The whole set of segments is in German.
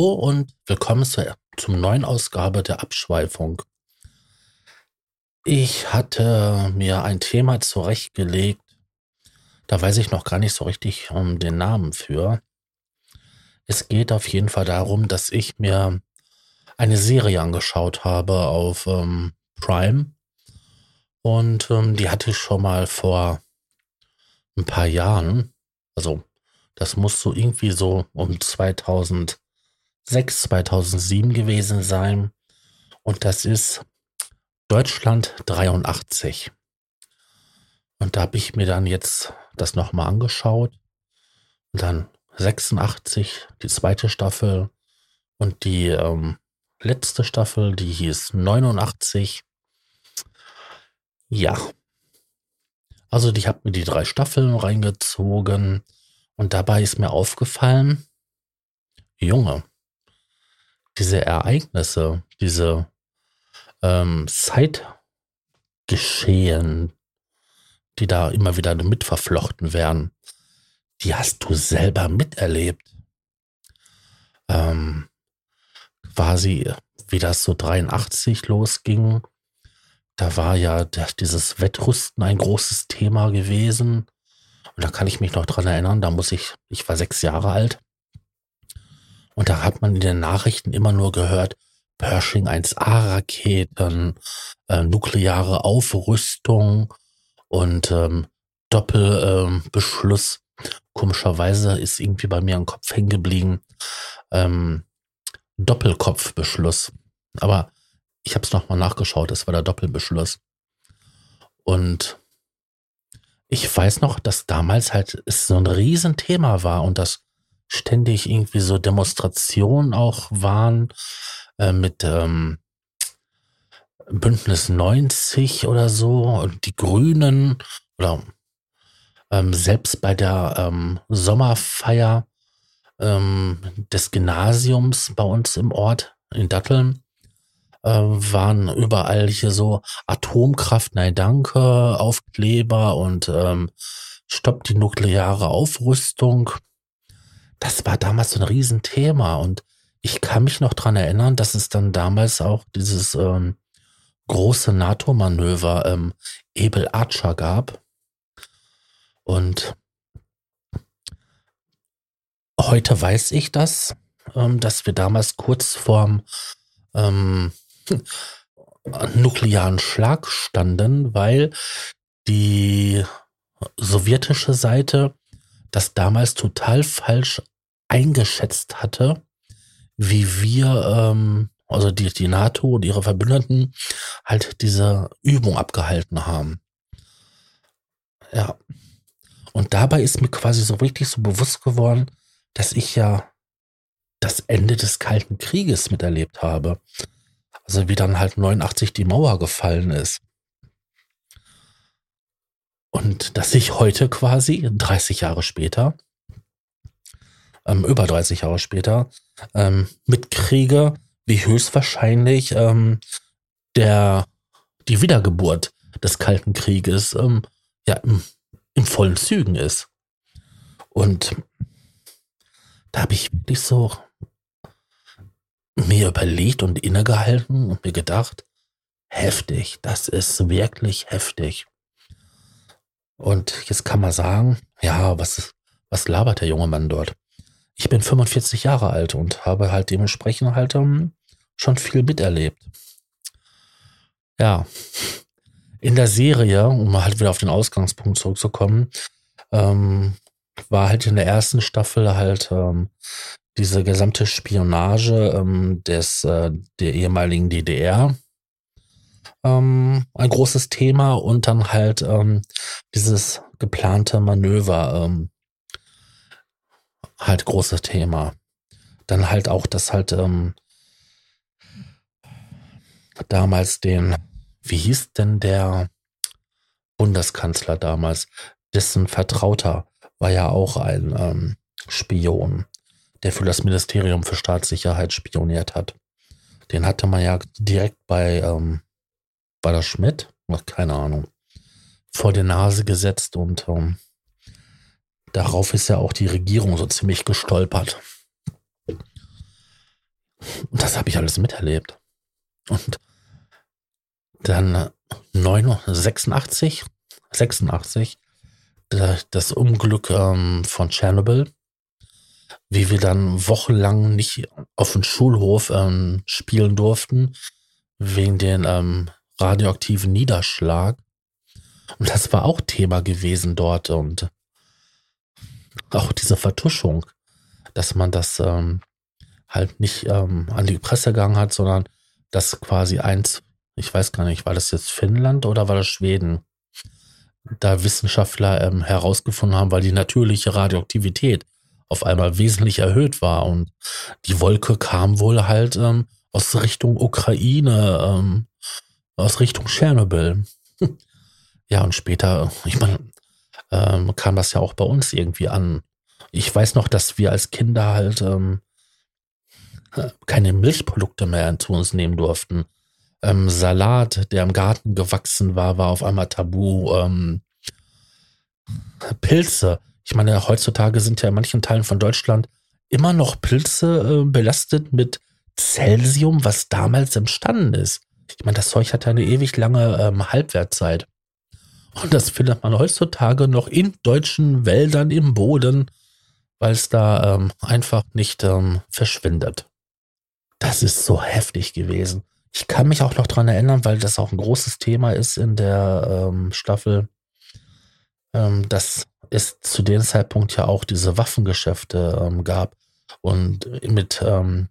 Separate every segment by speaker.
Speaker 1: Hallo und willkommen zur, zum neuen Ausgabe der Abschweifung. Ich hatte mir ein Thema zurechtgelegt, da weiß ich noch gar nicht so richtig um den Namen für. Es geht auf jeden Fall darum, dass ich mir eine Serie angeschaut habe auf ähm, Prime und ähm, die hatte ich schon mal vor ein paar Jahren, also das muss so irgendwie so um 2006, 2007 gewesen sein. Und das ist Deutschland 83. Und da habe ich mir dann jetzt das nochmal angeschaut. Und dann 86, die zweite Staffel. Und die ähm, letzte Staffel, die hieß 89. Ja. Also ich habe mir die drei Staffeln reingezogen. Und dabei ist mir aufgefallen, Junge, diese Ereignisse, diese ähm, Zeitgeschehen, die da immer wieder mitverflochten werden, die hast du selber miterlebt. Ähm, quasi, wie das so 83 losging, da war ja dieses Wettrüsten ein großes Thema gewesen. Und da kann ich mich noch dran erinnern, da muss ich, ich war sechs Jahre alt. Und da hat man in den Nachrichten immer nur gehört, Pershing 1A-Raketen, äh, nukleare Aufrüstung und ähm, Doppelbeschluss. Ähm, Komischerweise ist irgendwie bei mir im Kopf hängen geblieben. Ähm, Doppelkopfbeschluss. Aber ich habe es nochmal nachgeschaut, es war der Doppelbeschluss. Und ich weiß noch, dass damals halt es so ein Riesenthema war und dass ständig irgendwie so Demonstrationen auch waren äh, mit ähm, Bündnis 90 oder so und die Grünen oder ähm, selbst bei der ähm, Sommerfeier ähm, des Gymnasiums bei uns im Ort in Datteln äh, waren überall hier so Atomkraft, nein danke, Aufkleber und ähm, stoppt die nukleare Aufrüstung. Das war damals so ein Riesenthema und ich kann mich noch dran erinnern, dass es dann damals auch dieses ähm, große NATO-Manöver ähm, Ebel Archer gab. Und heute weiß ich das, ähm, dass wir damals kurz vorm ähm, nuklearen Schlag standen, weil die sowjetische Seite das damals total falsch eingeschätzt hatte, wie wir, ähm, also die, die NATO und ihre Verbündeten, halt diese Übung abgehalten haben. Ja. Und dabei ist mir quasi so richtig so bewusst geworden, dass ich ja das Ende des Kalten Krieges miterlebt habe. Also wie dann halt 89 die Mauer gefallen ist. Und dass ich heute quasi 30 Jahre später, ähm, über 30 Jahre später, ähm, mitkriege, wie höchstwahrscheinlich ähm, der, die Wiedergeburt des Kalten Krieges ähm, ja, im, im vollen Zügen ist. Und da habe ich wirklich so mir überlegt und innegehalten und mir gedacht, heftig, das ist wirklich heftig. Und jetzt kann man sagen, ja, was, was labert der junge Mann dort? Ich bin 45 Jahre alt und habe halt dementsprechend halt um, ähm, schon viel miterlebt. Ja, in der Serie, um halt wieder auf den Ausgangspunkt zurückzukommen, ähm, war halt in der ersten Staffel halt ähm, diese gesamte Spionage ähm, des, äh, der ehemaligen DDR ähm, ein großes Thema und dann halt ähm, dieses geplante Manöver ähm, halt großes Thema. Dann halt auch, dass halt ähm, damals den, wie hieß denn der Bundeskanzler damals, dessen Vertrauter war ja auch ein ähm, Spion der für das Ministerium für Staatssicherheit spioniert hat. Den hatte man ja direkt bei, ähm, bei der Schmidt, keine Ahnung, vor die Nase gesetzt und ähm, darauf ist ja auch die Regierung so ziemlich gestolpert. Und das habe ich alles miterlebt. Und dann 86, 86, das Unglück ähm, von Tschernobyl, wie wir dann wochenlang nicht auf dem Schulhof ähm, spielen durften, wegen den ähm, radioaktiven Niederschlag. Und das war auch Thema gewesen dort und auch diese Vertuschung, dass man das ähm, halt nicht ähm, an die Presse gegangen hat, sondern dass quasi eins, ich weiß gar nicht, war das jetzt Finnland oder war das Schweden, da Wissenschaftler ähm, herausgefunden haben, weil die natürliche Radioaktivität auf einmal wesentlich erhöht war und die Wolke kam wohl halt ähm, aus Richtung Ukraine, ähm, aus Richtung Tschernobyl. ja, und später, ich meine, ähm, kam das ja auch bei uns irgendwie an. Ich weiß noch, dass wir als Kinder halt ähm, keine Milchprodukte mehr zu uns nehmen durften. Ähm, Salat, der im Garten gewachsen war, war auf einmal tabu. Ähm, Pilze. Ich meine, heutzutage sind ja in manchen Teilen von Deutschland immer noch Pilze äh, belastet mit Celsium, was damals entstanden ist. Ich meine, das Zeug hat eine ewig lange ähm, Halbwertzeit. Und das findet man heutzutage noch in deutschen Wäldern im Boden, weil es da ähm, einfach nicht ähm, verschwindet. Das ist so heftig gewesen. Ich kann mich auch noch dran erinnern, weil das auch ein großes Thema ist in der ähm, Staffel, ähm, dass es zu dem Zeitpunkt ja auch diese Waffengeschäfte ähm, gab und mit ähm,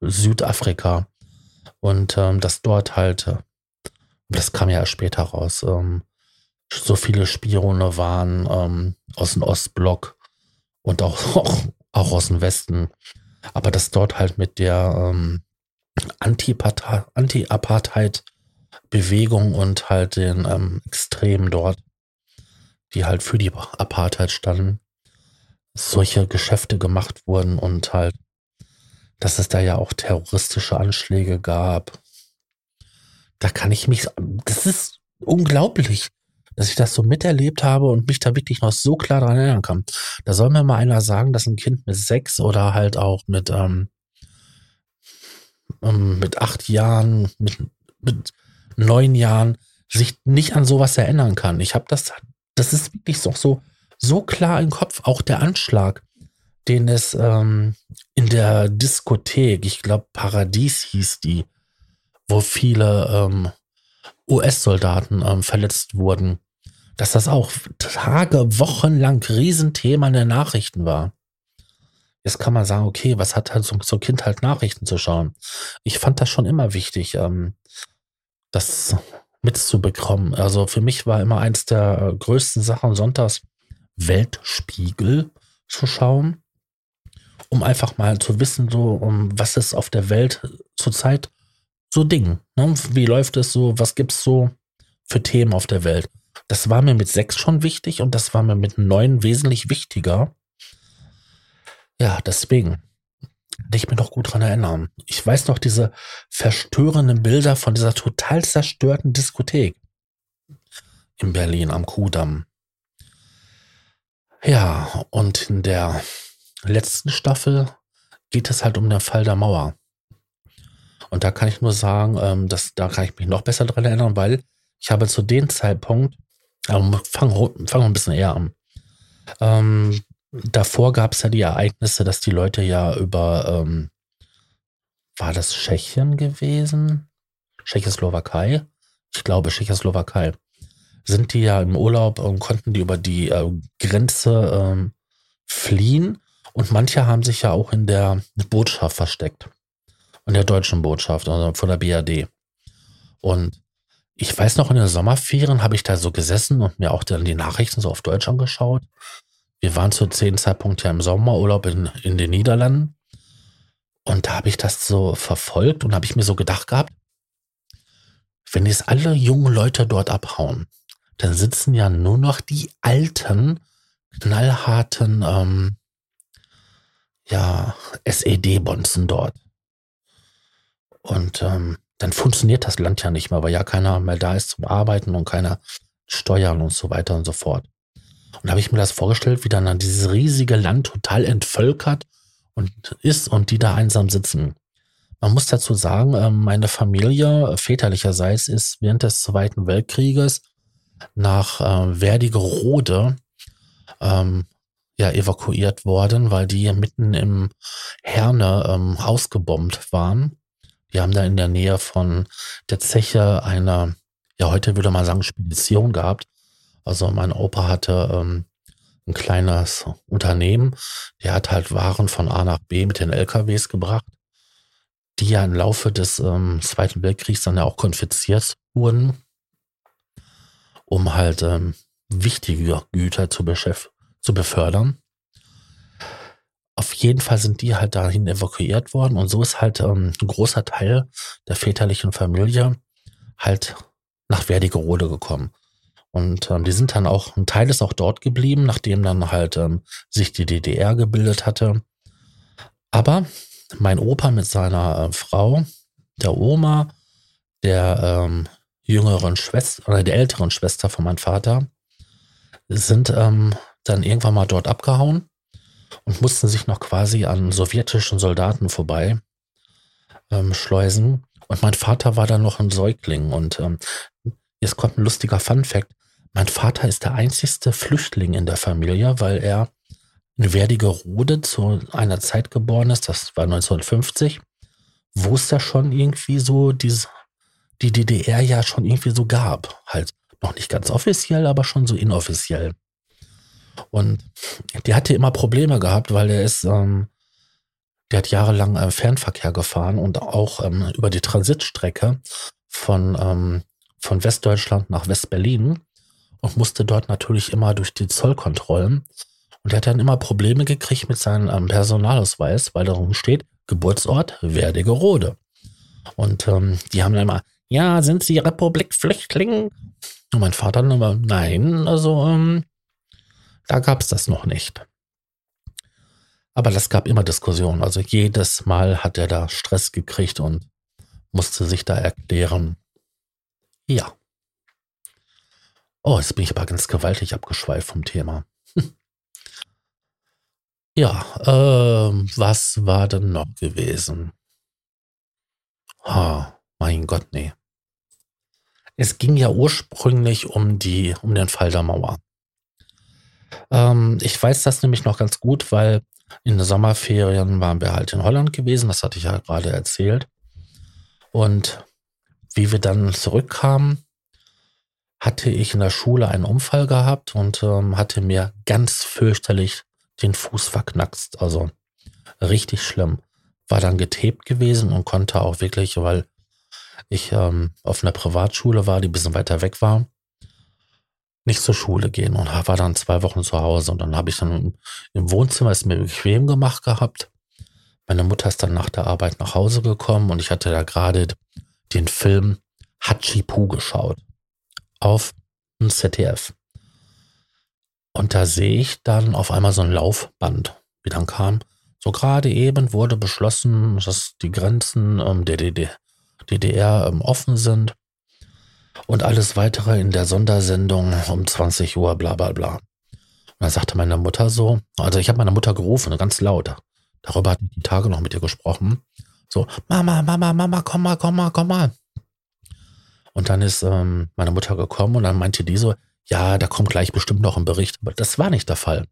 Speaker 1: Südafrika und ähm, dass dort halt, äh, das kam ja später raus, ähm, so viele Spione waren ähm, aus dem Ostblock und auch, auch, auch aus dem Westen. Aber dass dort halt mit der ähm, Anti-Apartheid-Bewegung und halt den ähm, Extremen dort, die halt für die Apartheid standen, solche Geschäfte gemacht wurden und halt, dass es da ja auch terroristische Anschläge gab. Da kann ich mich, das ist unglaublich dass ich das so miterlebt habe und mich da wirklich noch so klar daran erinnern kann. Da soll mir mal einer sagen, dass ein Kind mit sechs oder halt auch mit, ähm, ähm, mit acht Jahren, mit, mit neun Jahren sich nicht an sowas erinnern kann. Ich habe das, das ist wirklich so, so, so klar im Kopf, auch der Anschlag, den es ähm, in der Diskothek, ich glaube Paradies hieß die, wo viele ähm, US-Soldaten ähm, verletzt wurden dass das auch Tage, Wochen lang Riesenthema in den Nachrichten war. Jetzt kann man sagen, okay, was hat halt so, so ein Kind halt Nachrichten zu schauen? Ich fand das schon immer wichtig, ähm, das mitzubekommen. Also für mich war immer eins der größten Sachen sonntags Weltspiegel zu schauen, um einfach mal zu wissen, so, um was ist auf der Welt zurzeit so Ding. Ne? Wie läuft es so? Was gibt's so für Themen auf der Welt? Das war mir mit sechs schon wichtig und das war mir mit neun wesentlich wichtiger. Ja, deswegen ich mir noch gut dran erinnern. Ich weiß noch diese verstörenden Bilder von dieser total zerstörten Diskothek in Berlin am Kudamm. Ja, und in der letzten Staffel geht es halt um den Fall der Mauer. Und da kann ich nur sagen, ähm, dass, da kann ich mich noch besser dran erinnern, weil ich habe zu dem Zeitpunkt ähm, fangen wir ein bisschen eher an. Ähm, davor gab es ja die Ereignisse, dass die Leute ja über, ähm, war das Tschechien gewesen? Tschechoslowakei? Ich glaube Tschechoslowakei. Sind die ja im Urlaub und konnten die über die äh, Grenze ähm, fliehen. Und manche haben sich ja auch in der Botschaft versteckt. In der deutschen Botschaft, also von der BRD. Und ich weiß noch, in den Sommerferien habe ich da so gesessen und mir auch dann die Nachrichten so auf Deutsch angeschaut. Wir waren zu dem Zeitpunkt ja im Sommerurlaub in, in den Niederlanden. Und da habe ich das so verfolgt und habe ich mir so gedacht gehabt, wenn jetzt alle jungen Leute dort abhauen, dann sitzen ja nur noch die alten, knallharten, ähm, ja, SED-Bonzen dort. Und ähm, dann funktioniert das Land ja nicht mehr, weil ja keiner mehr da ist zum Arbeiten und keiner steuern und so weiter und so fort. Und da habe ich mir das vorgestellt, wie dann dieses riesige Land total entvölkert und ist und die da einsam sitzen. Man muss dazu sagen, ähm, meine Familie väterlicherseits ist während des Zweiten Weltkrieges nach äh, Werdigerode ähm, ja evakuiert worden, weil die mitten im Herne ähm, ausgebombt waren. Die haben da in der Nähe von der Zeche eine, ja heute würde man sagen, Spedition gehabt. Also mein Opa hatte ähm, ein kleines Unternehmen, der hat halt Waren von A nach B mit den LKWs gebracht, die ja im Laufe des ähm, Zweiten Weltkriegs dann ja auch konfisziert wurden, um halt ähm, wichtige Güter zu, zu befördern. Auf jeden Fall sind die halt dahin evakuiert worden und so ist halt ähm, ein großer Teil der väterlichen Familie halt nach Werdigerode gekommen. Und ähm, die sind dann auch, ein Teil ist auch dort geblieben, nachdem dann halt ähm, sich die DDR gebildet hatte. Aber mein Opa mit seiner äh, Frau, der Oma, der ähm, jüngeren Schwester oder der älteren Schwester von meinem Vater, sind ähm, dann irgendwann mal dort abgehauen und mussten sich noch quasi an sowjetischen Soldaten vorbei ähm, schleusen. Und mein Vater war dann noch ein Säugling. Und ähm, jetzt kommt ein lustiger Fun fact. Mein Vater ist der einzigste Flüchtling in der Familie, weil er in Werdigerode zu einer Zeit geboren ist, das war 1950, wo es da schon irgendwie so diese, die DDR ja schon irgendwie so gab. Halt noch nicht ganz offiziell, aber schon so inoffiziell. Und die hatte immer Probleme gehabt, weil er ist, ähm, der hat jahrelang äh, Fernverkehr gefahren und auch ähm, über die Transitstrecke von, ähm, von Westdeutschland nach Westberlin und musste dort natürlich immer durch die Zollkontrollen. Und er hat dann immer Probleme gekriegt mit seinem ähm, Personalausweis, weil darum steht, Geburtsort Werdigerode. Und ähm, die haben dann immer, ja, sind Sie Republikflüchtling? Und mein Vater dann immer, nein, also ähm, da gab es das noch nicht. Aber das gab immer Diskussionen. Also jedes Mal hat er da Stress gekriegt und musste sich da erklären. Ja. Oh, jetzt bin ich aber ganz gewaltig abgeschweift vom Thema. ja, äh, was war denn noch gewesen? Ha, mein Gott, nee. Es ging ja ursprünglich um die, um den Fall der Mauer. Ähm, ich weiß das nämlich noch ganz gut, weil in den Sommerferien waren wir halt in Holland gewesen, das hatte ich ja gerade erzählt. Und wie wir dann zurückkamen, hatte ich in der Schule einen Unfall gehabt und ähm, hatte mir ganz fürchterlich den Fuß verknackst. Also richtig schlimm. War dann getebt gewesen und konnte auch wirklich, weil ich ähm, auf einer Privatschule war, die ein bisschen weiter weg war, nicht zur Schule gehen und war dann zwei Wochen zu Hause und dann habe ich dann im Wohnzimmer es mir bequem gemacht gehabt. Meine Mutter ist dann nach der Arbeit nach Hause gekommen und ich hatte da gerade den Film Hachipu geschaut auf ein ZDF. Und da sehe ich dann auf einmal so ein Laufband, wie dann kam. So gerade eben wurde beschlossen, dass die Grenzen ähm, der DDR, DDR ähm, offen sind und alles weitere in der Sondersendung um 20 Uhr, bla bla bla. Und dann sagte meine Mutter so, also ich habe meine Mutter gerufen, ganz laut. Darüber hatte ich die Tage noch mit ihr gesprochen. So, Mama, Mama, Mama, komm mal, komm mal, komm mal. Und dann ist ähm, meine Mutter gekommen und dann meinte die so, ja, da kommt gleich bestimmt noch ein Bericht. Aber das war nicht der Fall.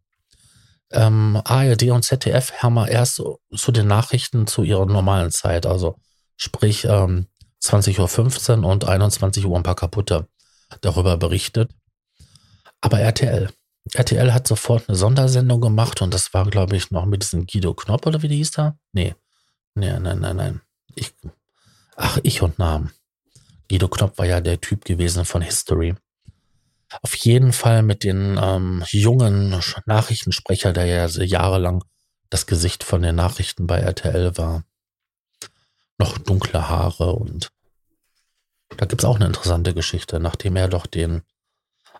Speaker 1: Ähm, ARD und ZDF haben wir erst zu den Nachrichten zu ihrer normalen Zeit, also sprich ähm, 20.15 Uhr und 21 Uhr ein paar kaputte darüber berichtet. Aber RTL. RTL hat sofort eine Sondersendung gemacht und das war, glaube ich, noch mit diesem Guido Knopp oder wie die hieß da? Nee. Nee, nein, nein, nein. Ich, ach, ich und Namen. Guido Knopp war ja der Typ gewesen von History. Auf jeden Fall mit den ähm, jungen Nachrichtensprecher, der ja jahrelang das Gesicht von den Nachrichten bei RTL war noch dunkle Haare und da gibt's auch eine interessante Geschichte. Nachdem er doch den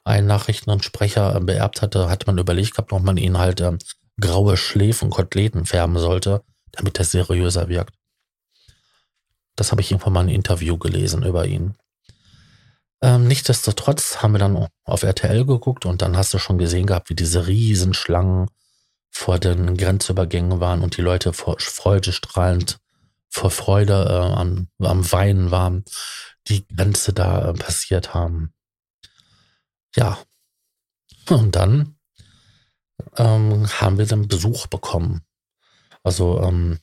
Speaker 1: einen Nachrichtensprecher äh, beerbt hatte, hat man überlegt gehabt, ob man ihn halt ähm, graue Schläfen, Koteletten färben sollte, damit er seriöser wirkt. Das habe ich irgendwann mal ein Interview gelesen über ihn. Ähm, nichtsdestotrotz haben wir dann auf RTL geguckt und dann hast du schon gesehen gehabt, wie diese Riesenschlangen vor den Grenzübergängen waren und die Leute freudestrahlend vor Freude äh, am, am Weinen waren, die Grenze da äh, passiert haben. Ja. Und dann ähm, haben wir dann Besuch bekommen. Also ähm,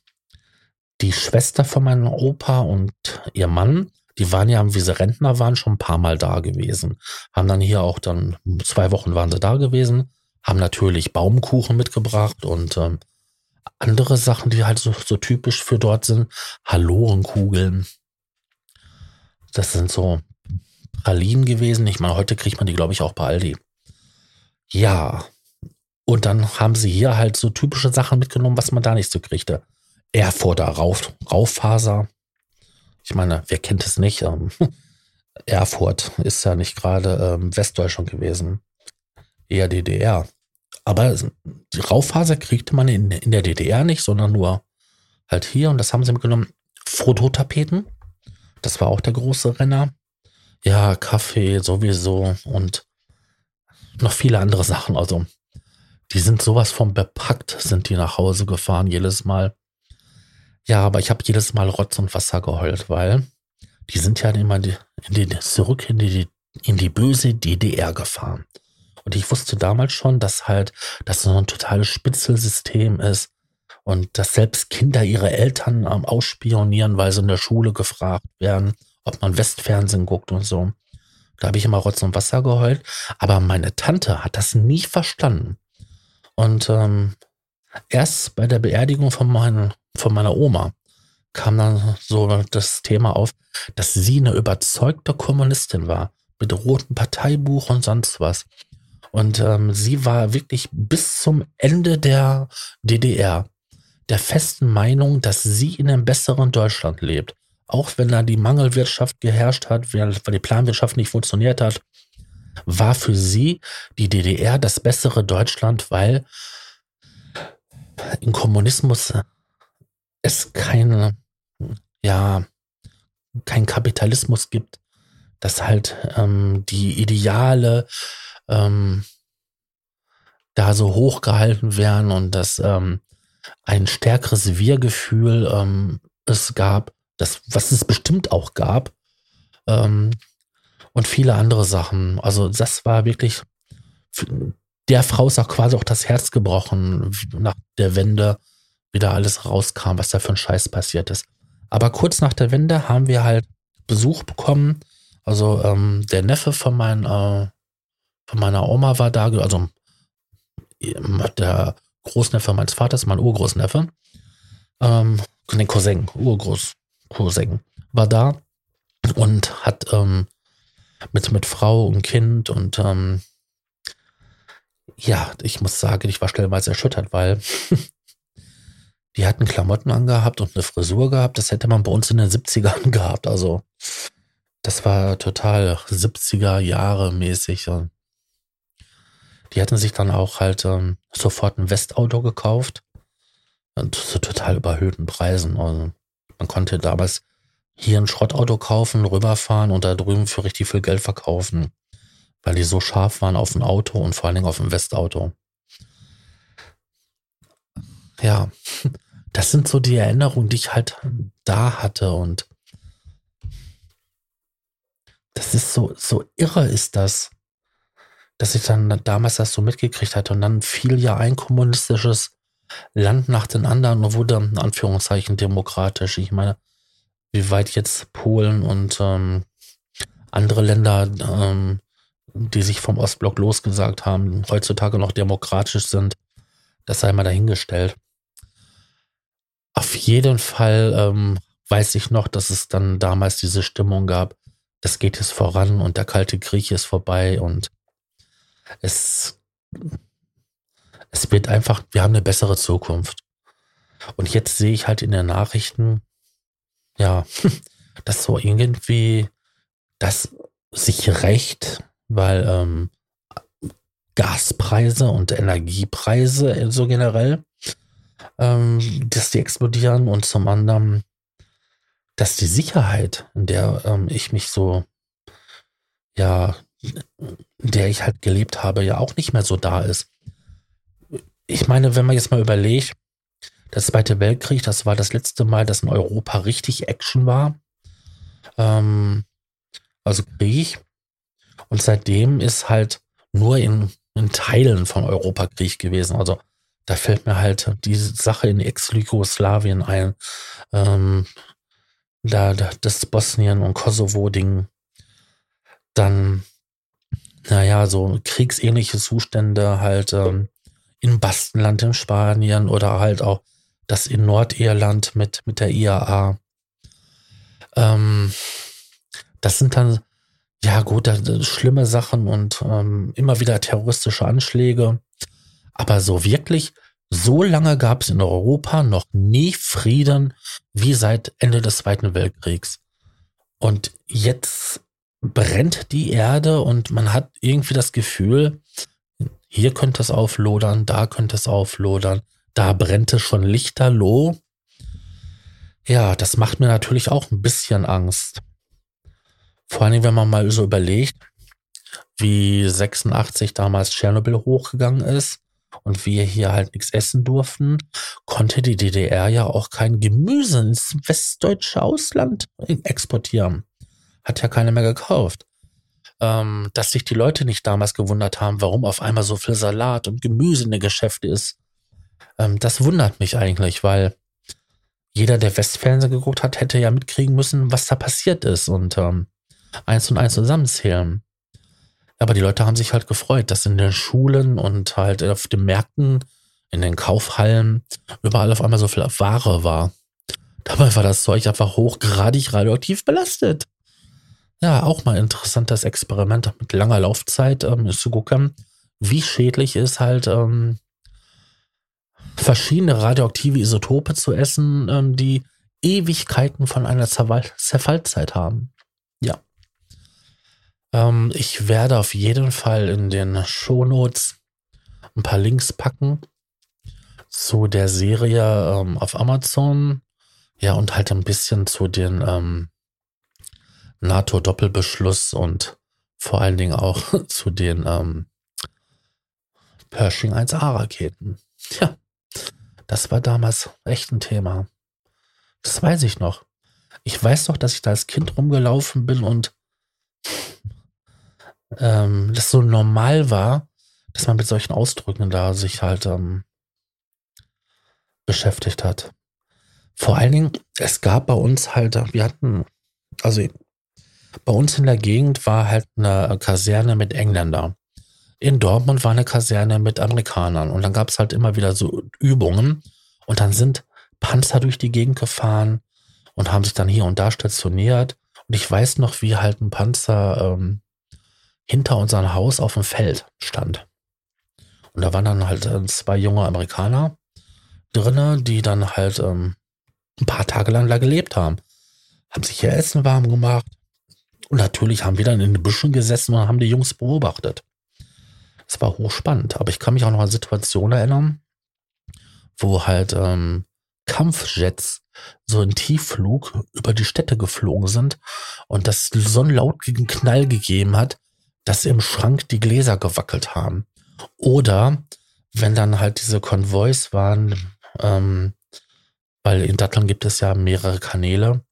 Speaker 1: die Schwester von meinem Opa und ihr Mann, die waren ja, wie sie Rentner waren, schon ein paar Mal da gewesen. Haben dann hier auch dann, zwei Wochen waren sie da gewesen, haben natürlich Baumkuchen mitgebracht und ähm, andere Sachen, die halt so, so typisch für dort sind. Hallorenkugeln. Das sind so Pralinen gewesen. Ich meine, heute kriegt man die, glaube ich, auch bei Aldi. Ja. Und dann haben sie hier halt so typische Sachen mitgenommen, was man da nicht so kriegte. Erfurter Rauf, Rauffaser. Ich meine, wer kennt es nicht? Ähm, Erfurt ist ja nicht gerade ähm, Westdeutschland gewesen. Eher DDR. Aber die Rauffaser kriegte man in, in der DDR nicht, sondern nur halt hier. Und das haben sie mitgenommen. Fototapeten. Das war auch der große Renner. Ja, Kaffee sowieso und noch viele andere Sachen. Also, die sind sowas von bepackt, sind die nach Hause gefahren jedes Mal. Ja, aber ich habe jedes Mal Rotz und Wasser geheult, weil die sind ja immer in die, zurück in die, in die böse DDR gefahren. Und ich wusste damals schon, dass halt das so ein totales Spitzelsystem ist und dass selbst Kinder ihre Eltern ähm, ausspionieren, weil sie in der Schule gefragt werden, ob man Westfernsehen guckt und so. Da habe ich immer Rotz und Wasser geheult. Aber meine Tante hat das nie verstanden. Und ähm, erst bei der Beerdigung von, mein, von meiner Oma kam dann so das Thema auf, dass sie eine überzeugte Kommunistin war. Mit rotem Parteibuch und sonst was. Und ähm, sie war wirklich bis zum Ende der DDR der festen Meinung, dass sie in einem besseren Deutschland lebt. Auch wenn da die Mangelwirtschaft geherrscht hat, weil die Planwirtschaft nicht funktioniert hat, war für sie die DDR das bessere Deutschland, weil im Kommunismus es keine, ja, kein Kapitalismus gibt, dass halt ähm, die Ideale ähm, da so hochgehalten werden und dass ähm, ein stärkeres Wir-Gefühl ähm, es gab, das, was es bestimmt auch gab, ähm, und viele andere Sachen. Also das war wirklich, der Frau ist auch quasi auch das Herz gebrochen nach der Wende, wie da alles rauskam, was da für ein Scheiß passiert ist. Aber kurz nach der Wende haben wir halt Besuch bekommen. Also ähm, der Neffe von, mein, äh, von meiner Oma war da, also der Großneffe meines Vaters, mein Urgroßneffe, ähm, den Cousin, Urgroß, Cousin, war da und hat ähm, mit, mit Frau und Kind und ähm, ja, ich muss sagen, ich war stellenweise erschüttert, weil die hatten Klamotten angehabt und eine Frisur gehabt. Das hätte man bei uns in den 70ern gehabt. Also, das war total 70er Jahre mäßig. Und die hatten sich dann auch halt ähm, sofort ein Westauto gekauft. Und zu total überhöhten Preisen. Also, man konnte damals hier ein Schrottauto kaufen, rüberfahren und da drüben für richtig viel Geld verkaufen, weil die so scharf waren auf ein Auto und vor allen Dingen auf ein Westauto. Ja, das sind so die Erinnerungen, die ich halt da hatte und das ist so, so irre ist das, dass ich dann damals das so mitgekriegt hatte und dann fiel ja ein kommunistisches Land nach den anderen und wurde in Anführungszeichen demokratisch. Ich meine, wie weit jetzt Polen und ähm, andere Länder, ähm, die sich vom Ostblock losgesagt haben, heutzutage noch demokratisch sind, das sei mal dahingestellt. Auf jeden Fall ähm, weiß ich noch, dass es dann damals diese Stimmung gab, das geht jetzt voran und der Kalte Krieg ist vorbei und es, es wird einfach, wir haben eine bessere Zukunft. Und jetzt sehe ich halt in den Nachrichten, ja, das so irgendwie, das sich recht, weil ähm, Gaspreise und Energiepreise so generell, ähm, dass die explodieren und zum anderen, dass die Sicherheit, in der ähm, ich mich so, ja, in der ich halt gelebt habe, ja auch nicht mehr so da ist. Ich meine, wenn man jetzt mal überlegt, Der Zweite Weltkrieg, das war das letzte Mal, dass in Europa richtig Action war. Ähm, also Krieg. Und seitdem ist halt nur in, in Teilen von Europa Krieg gewesen. Also da fällt mir halt diese Sache in Ex-Jugoslawien ein. Ähm, da, da, das Bosnien- und Kosovo-Ding. Dann, naja, so kriegsähnliche Zustände halt ähm, in Baskenland in Spanien oder halt auch das in Nordirland mit, mit der IAA. Ähm, das sind dann, ja gut, schlimme Sachen und ähm, immer wieder terroristische Anschläge. Aber so wirklich, so lange gab es in Europa noch nie Frieden wie seit Ende des Zweiten Weltkriegs. Und jetzt brennt die Erde und man hat irgendwie das Gefühl, hier könnte es auflodern, da könnte es auflodern, da brennt es schon lichterloh. Ja, das macht mir natürlich auch ein bisschen Angst. Vor Dingen, wenn man mal so überlegt, wie 86 damals Tschernobyl hochgegangen ist und wir hier halt nichts essen durften, konnte die DDR ja auch kein Gemüse ins westdeutsche Ausland exportieren. Hat ja keiner mehr gekauft. Ähm, dass sich die Leute nicht damals gewundert haben, warum auf einmal so viel Salat und Gemüse in den Geschäften ist. Ähm, das wundert mich eigentlich, weil jeder, der Westfernsehen geguckt hat, hätte ja mitkriegen müssen, was da passiert ist und ähm, eins und eins zusammenzählen. Aber die Leute haben sich halt gefreut, dass in den Schulen und halt auf den Märkten, in den Kaufhallen, überall auf einmal so viel Ware war. Dabei war das Zeug einfach hochgradig radioaktiv belastet. Ja, auch mal interessantes Experiment mit langer Laufzeit ähm, ist zu gucken, wie schädlich ist halt ähm, verschiedene radioaktive Isotope zu essen, ähm, die Ewigkeiten von einer Zerfallzeit haben. Ja. Ähm, ich werde auf jeden Fall in den Shownotes ein paar Links packen zu der Serie ähm, auf Amazon. Ja, und halt ein bisschen zu den ähm, NATO-Doppelbeschluss und vor allen Dingen auch zu den ähm, Pershing 1A-Raketen. Ja. Das war damals echt ein Thema. Das weiß ich noch. Ich weiß doch, dass ich da als Kind rumgelaufen bin und ähm, das so normal war, dass man mit solchen Ausdrücken da sich halt ähm, beschäftigt hat. Vor allen Dingen, es gab bei uns halt, wir hatten, also bei uns in der Gegend war halt eine Kaserne mit Engländer in Dortmund war eine Kaserne mit Amerikanern und dann gab es halt immer wieder so Übungen und dann sind Panzer durch die Gegend gefahren und haben sich dann hier und da stationiert und ich weiß noch, wie halt ein Panzer ähm, hinter unserem Haus auf dem Feld stand. Und da waren dann halt äh, zwei junge Amerikaner drinne, die dann halt ähm, ein paar Tage lang da gelebt haben. Haben sich ihr Essen warm gemacht. Und natürlich haben wir dann in den Büschen gesessen und haben die Jungs beobachtet. Es war hochspannend, aber ich kann mich auch noch an Situationen erinnern, wo halt ähm, Kampfjets so in Tiefflug über die Städte geflogen sind und das so einen lautigen Knall gegeben hat, dass im Schrank die Gläser gewackelt haben. Oder wenn dann halt diese Konvois waren, ähm, weil in Datteln gibt es ja mehrere Kanäle.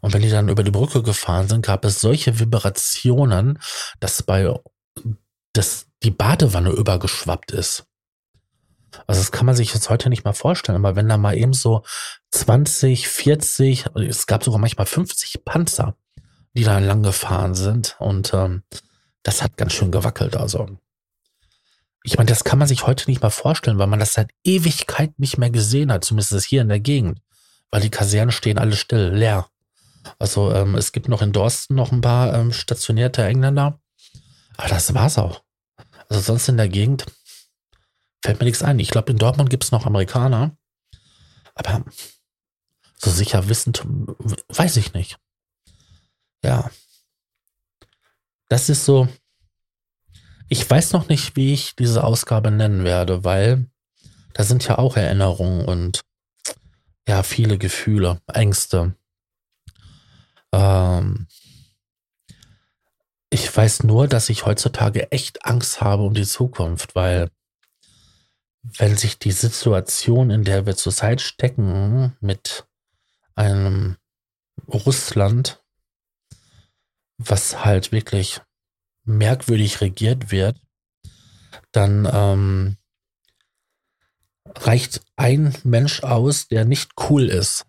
Speaker 1: Und wenn die dann über die Brücke gefahren sind, gab es solche Vibrationen, dass bei das die Badewanne übergeschwappt ist. Also das kann man sich jetzt heute nicht mal vorstellen, aber wenn da mal eben so 20, 40, es gab sogar manchmal 50 Panzer, die da lang gefahren sind und ähm, das hat ganz schön gewackelt. Also ich meine, das kann man sich heute nicht mal vorstellen, weil man das seit Ewigkeit nicht mehr gesehen hat, zumindest hier in der Gegend, weil die Kasernen stehen alle still, leer. Also ähm, es gibt noch in Dorsten noch ein paar ähm, stationierte Engländer, aber das war's auch. Also sonst in der Gegend fällt mir nichts ein. Ich glaube, in Dortmund gibt es noch Amerikaner. Aber so sicher wissend, weiß ich nicht. Ja. Das ist so. Ich weiß noch nicht, wie ich diese Ausgabe nennen werde, weil da sind ja auch Erinnerungen und ja, viele Gefühle, Ängste. Ähm, ich weiß nur, dass ich heutzutage echt Angst habe um die Zukunft, weil wenn sich die Situation, in der wir zurzeit stecken, mit einem Russland, was halt wirklich merkwürdig regiert wird, dann ähm, reicht ein Mensch aus, der nicht cool ist.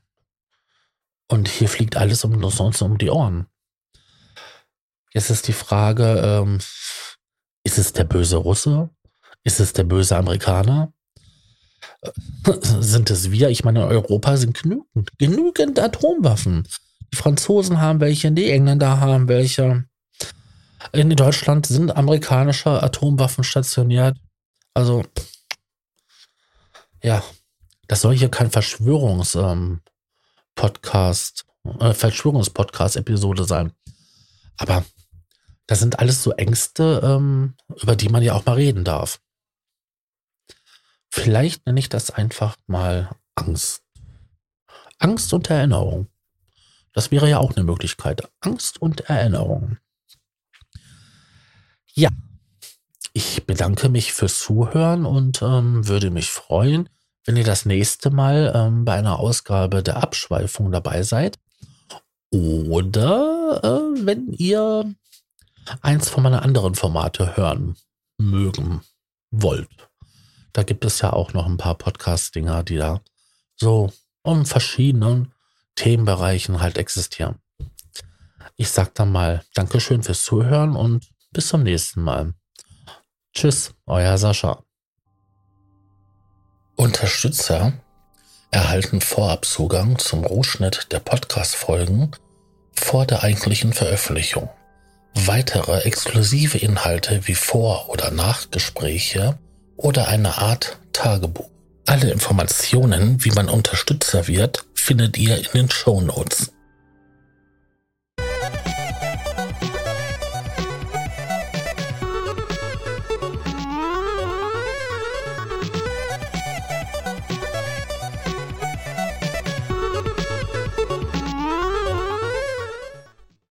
Speaker 1: Und hier fliegt alles um, sonst um die Ohren. Jetzt ist die Frage, ähm, ist es der böse Russe? Ist es der böse Amerikaner? Sind es wir? Ich meine, in Europa sind genügend, genügend Atomwaffen. Die Franzosen haben welche, die Engländer haben welche. In Deutschland sind amerikanische Atomwaffen stationiert. Also, ja, das soll hier kein Verschwörungs-Podcast, ähm, äh, Verschwörungspodcast-Episode sein. Aber das sind alles so Ängste, ähm, über die man ja auch mal reden darf. Vielleicht nenne ich das einfach mal Angst. Angst und Erinnerung. Das wäre ja auch eine Möglichkeit. Angst und Erinnerung. Ja, ich bedanke mich fürs Zuhören und ähm, würde mich freuen, wenn ihr das nächste Mal ähm, bei einer Ausgabe der Abschweifung dabei seid. Oder äh, wenn ihr eins von meinen anderen Formate hören mögen wollt. Da gibt es ja auch noch ein paar Podcast-Dinger, die da so um verschiedenen Themenbereichen halt existieren. Ich sag dann mal Dankeschön fürs Zuhören und bis zum nächsten Mal. Tschüss, euer Sascha. Unterstützer erhalten Vorabzugang zum Rohschnitt der Podcast-Folgen vor der eigentlichen Veröffentlichung. Weitere exklusive Inhalte wie Vor- oder Nachgespräche oder eine Art Tagebuch. Alle Informationen, wie man Unterstützer wird, findet ihr in den Show Notes.